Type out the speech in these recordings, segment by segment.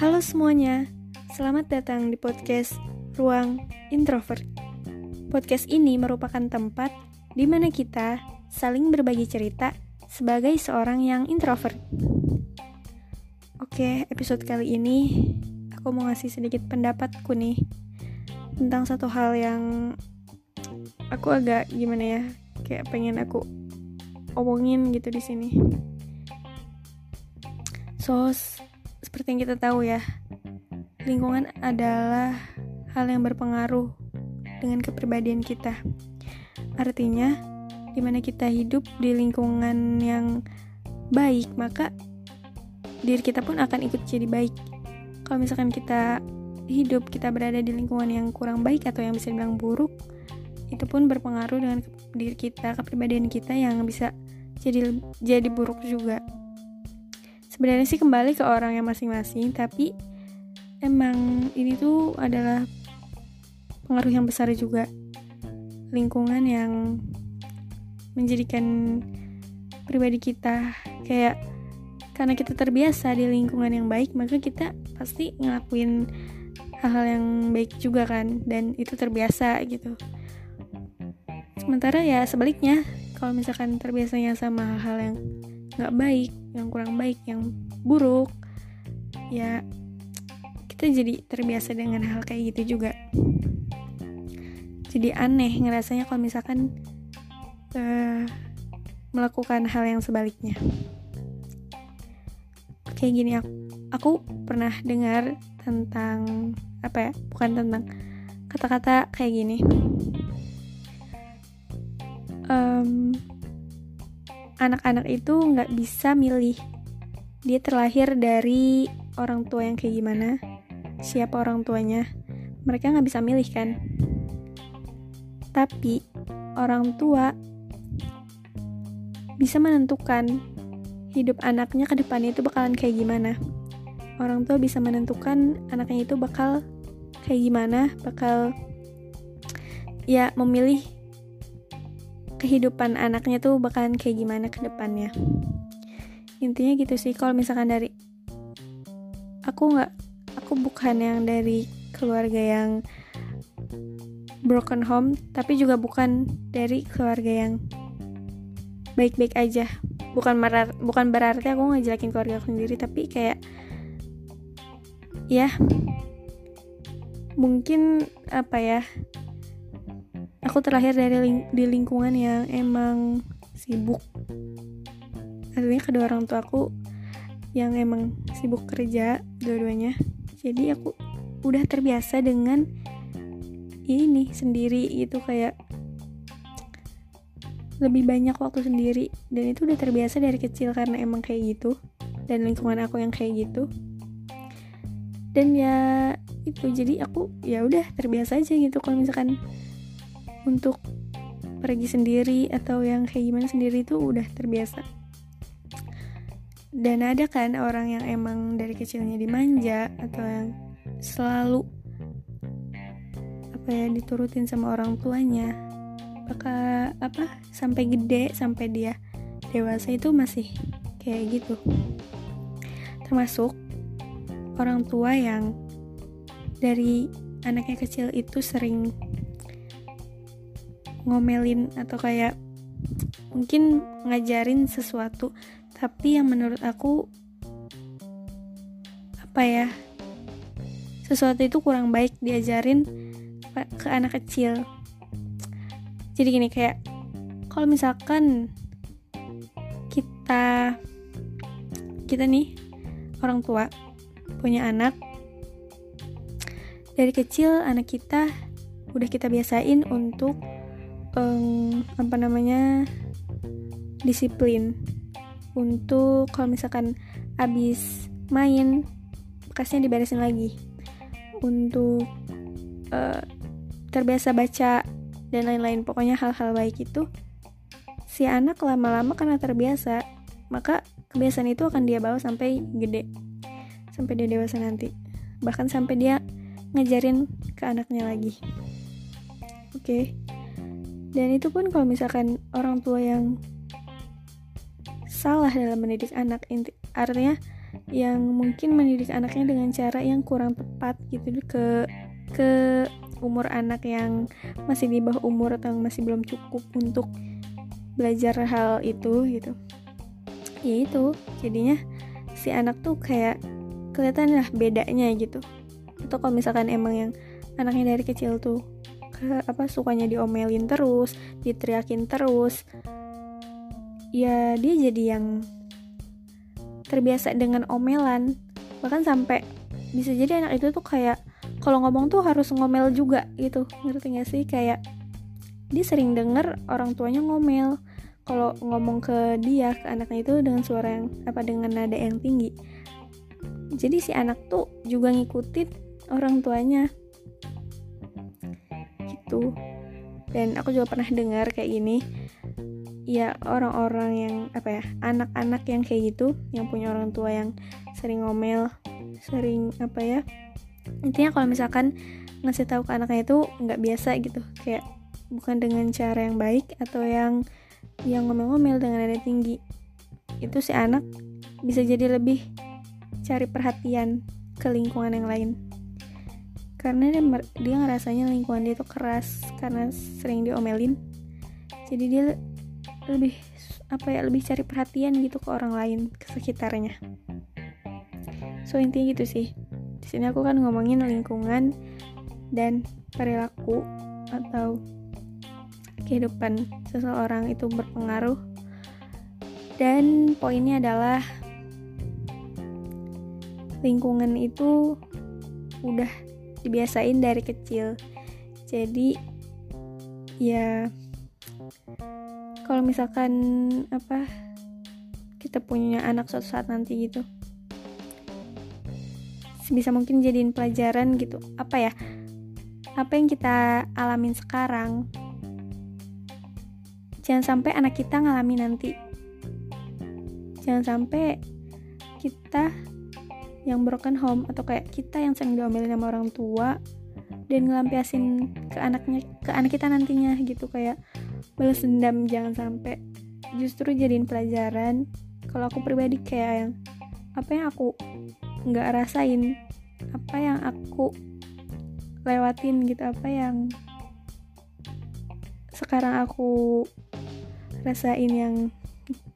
Halo semuanya, selamat datang di podcast Ruang Introvert. Podcast ini merupakan tempat di mana kita saling berbagi cerita sebagai seorang yang introvert. Oke, episode kali ini aku mau ngasih sedikit pendapatku nih tentang satu hal yang aku agak gimana ya, kayak pengen aku omongin gitu di sini. So, seperti yang kita tahu ya, lingkungan adalah hal yang berpengaruh dengan kepribadian kita. Artinya, di mana kita hidup di lingkungan yang baik, maka diri kita pun akan ikut jadi baik. Kalau misalkan kita hidup, kita berada di lingkungan yang kurang baik atau yang bisa dibilang buruk, itu pun berpengaruh dengan diri kita, kepribadian kita yang bisa jadi jadi buruk juga sebenarnya sih kembali ke orang yang masing-masing tapi emang ini tuh adalah pengaruh yang besar juga. Lingkungan yang menjadikan pribadi kita kayak karena kita terbiasa di lingkungan yang baik maka kita pasti ngelakuin hal-hal yang baik juga kan dan itu terbiasa gitu. Sementara ya sebaliknya kalau misalkan terbiasanya sama hal-hal yang nggak baik yang kurang baik yang buruk ya kita jadi terbiasa dengan hal kayak gitu juga. Jadi aneh ngerasanya kalau misalkan uh, melakukan hal yang sebaliknya. Kayak gini aku, aku pernah dengar tentang apa ya bukan tentang kata-kata kayak gini. Um, anak-anak itu nggak bisa milih dia terlahir dari orang tua yang kayak gimana siapa orang tuanya. Mereka nggak bisa milih kan? Tapi orang tua bisa menentukan hidup anaknya ke depannya itu bakalan kayak gimana. Orang tua bisa menentukan anaknya itu bakal kayak gimana bakal ya memilih kehidupan anaknya tuh bakalan kayak gimana ke depannya. Intinya gitu sih kalau misalkan dari aku nggak aku bukan yang dari keluarga yang broken home tapi juga bukan dari keluarga yang baik-baik aja. Bukan merar bukan berarti aku ngejelekin keluarga aku sendiri tapi kayak ya mungkin apa ya aku terlahir dari ling di lingkungan yang emang sibuk. Artinya kedua orang tua aku yang emang sibuk kerja dua-duanya. Jadi aku udah terbiasa dengan ini sendiri gitu kayak lebih banyak waktu sendiri. Dan itu udah terbiasa dari kecil karena emang kayak gitu dan lingkungan aku yang kayak gitu. Dan ya itu jadi aku ya udah terbiasa aja gitu. Kalau misalkan untuk pergi sendiri atau yang kayak gimana sendiri itu udah terbiasa. Dan ada kan orang yang emang dari kecilnya dimanja atau yang selalu apa ya diturutin sama orang tuanya. Maka apa sampai gede sampai dia dewasa itu masih kayak gitu. Termasuk orang tua yang dari anaknya kecil itu sering ngomelin atau kayak mungkin ngajarin sesuatu. Tapi yang menurut aku apa ya sesuatu itu kurang baik diajarin ke anak kecil. Jadi gini kayak kalau misalkan kita kita nih orang tua punya anak dari kecil anak kita udah kita biasain untuk um, apa namanya disiplin untuk kalau misalkan abis main bekasnya diberesin lagi. Untuk uh, terbiasa baca dan lain-lain. Pokoknya hal-hal baik itu si anak lama-lama karena terbiasa maka kebiasaan itu akan dia bawa sampai gede sampai dia dewasa nanti. Bahkan sampai dia ngajarin ke anaknya lagi. Oke? okay. Dan itu pun kalau misalkan orang tua yang salah dalam mendidik anak artinya yang mungkin mendidik anaknya dengan cara yang kurang tepat gitu ke ke umur anak yang masih di bawah umur atau masih belum cukup untuk belajar hal itu gitu. Ya itu jadinya si anak tuh kayak kelihatan lah bedanya gitu. Atau kalau misalkan emang yang anaknya dari kecil tuh ke, apa sukanya diomelin terus diteriakin terus. Ya dia jadi yang terbiasa dengan omelan. Bahkan sampai bisa jadi anak itu tuh kayak kalau ngomong tuh harus ngomel juga gitu. Ngerti gak sih? Kayak dia sering denger orang tuanya ngomel. Kalau ngomong ke dia ke anaknya itu dengan suara yang apa dengan nada yang tinggi. Jadi si anak tuh juga ngikutin orang tuanya gitu. Dan aku juga pernah dengar kayak gini. Ya orang-orang yang apa ya anak-anak yang kayak gitu yang punya orang tua yang sering ngomel sering apa ya intinya kalau misalkan ngasih tahu ke anaknya itu nggak biasa gitu. Kayak bukan dengan cara yang baik atau yang yang ngomel-ngomel dengan nada tinggi. Itu si anak bisa jadi lebih cari perhatian ke lingkungan yang lain karena dia, dia ngerasanya lingkungan dia itu keras karena sering diomelin. Jadi dia lebih apa ya lebih cari perhatian gitu ke orang lain ke sekitarnya. So intinya gitu sih. Di sini aku kan ngomongin lingkungan dan perilaku atau kehidupan seseorang itu berpengaruh. Dan poinnya adalah lingkungan itu udah dibiasain dari kecil. Jadi ya kalau misalkan apa kita punya anak suatu saat nanti gitu bisa mungkin jadiin pelajaran gitu. Apa ya apa yang kita alamin sekarang jangan sampai anak kita ngalamin nanti. Jangan sampai kita yang broken home atau kayak kita yang sering diomelin sama orang tua dan ngelampiasin ke anaknya ke anak kita nantinya gitu. Kayak balas dendam jangan sampai justru jadiin pelajaran. Kalau aku pribadi kayak yang apa yang aku nggak rasain apa yang aku lewatin gitu apa yang sekarang aku rasain yang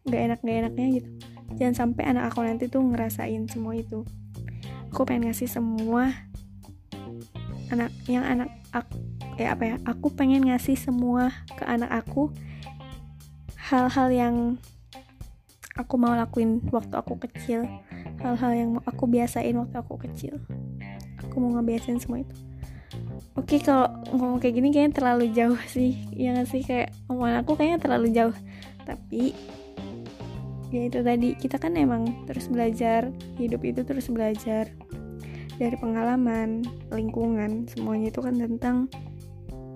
nggak enak nggak enaknya gitu. Jangan sampai anak aku nanti tuh ngerasain semua itu aku pengen ngasih semua anak yang anak aku eh apa ya aku pengen ngasih semua ke anak aku. Hal-hal yang aku mau lakuin waktu aku kecil. Hal-hal yang aku biasain waktu aku kecil. Aku mau ngebiasain semua itu. Oke kalau ngomong kayak gini kayaknya terlalu jauh sih. Ya gak sih? Kayak omongan aku kayaknya terlalu jauh. Tapi ya itu tadi. Kita kan emang terus belajar hidup itu terus belajar dari pengalaman lingkungan semuanya itu kan tentang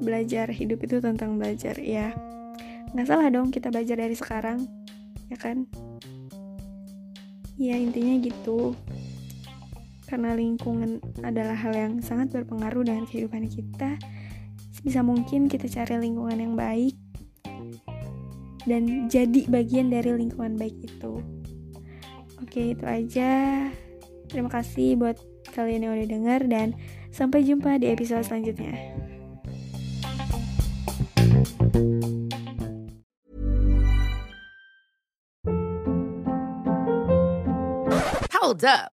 belajar hidup itu tentang belajar ya. Nggak salah dong kita belajar dari sekarang ya kan? Ya intinya gitu. Karena lingkungan adalah hal yang sangat berpengaruh dengan kehidupan kita sebisa mungkin kita cari lingkungan yang baik dan jadi bagian dari lingkungan baik itu. Oke itu aja. Terima kasih buat kalian yang udah denger dan sampai jumpa di episode selanjutnya. Hold up.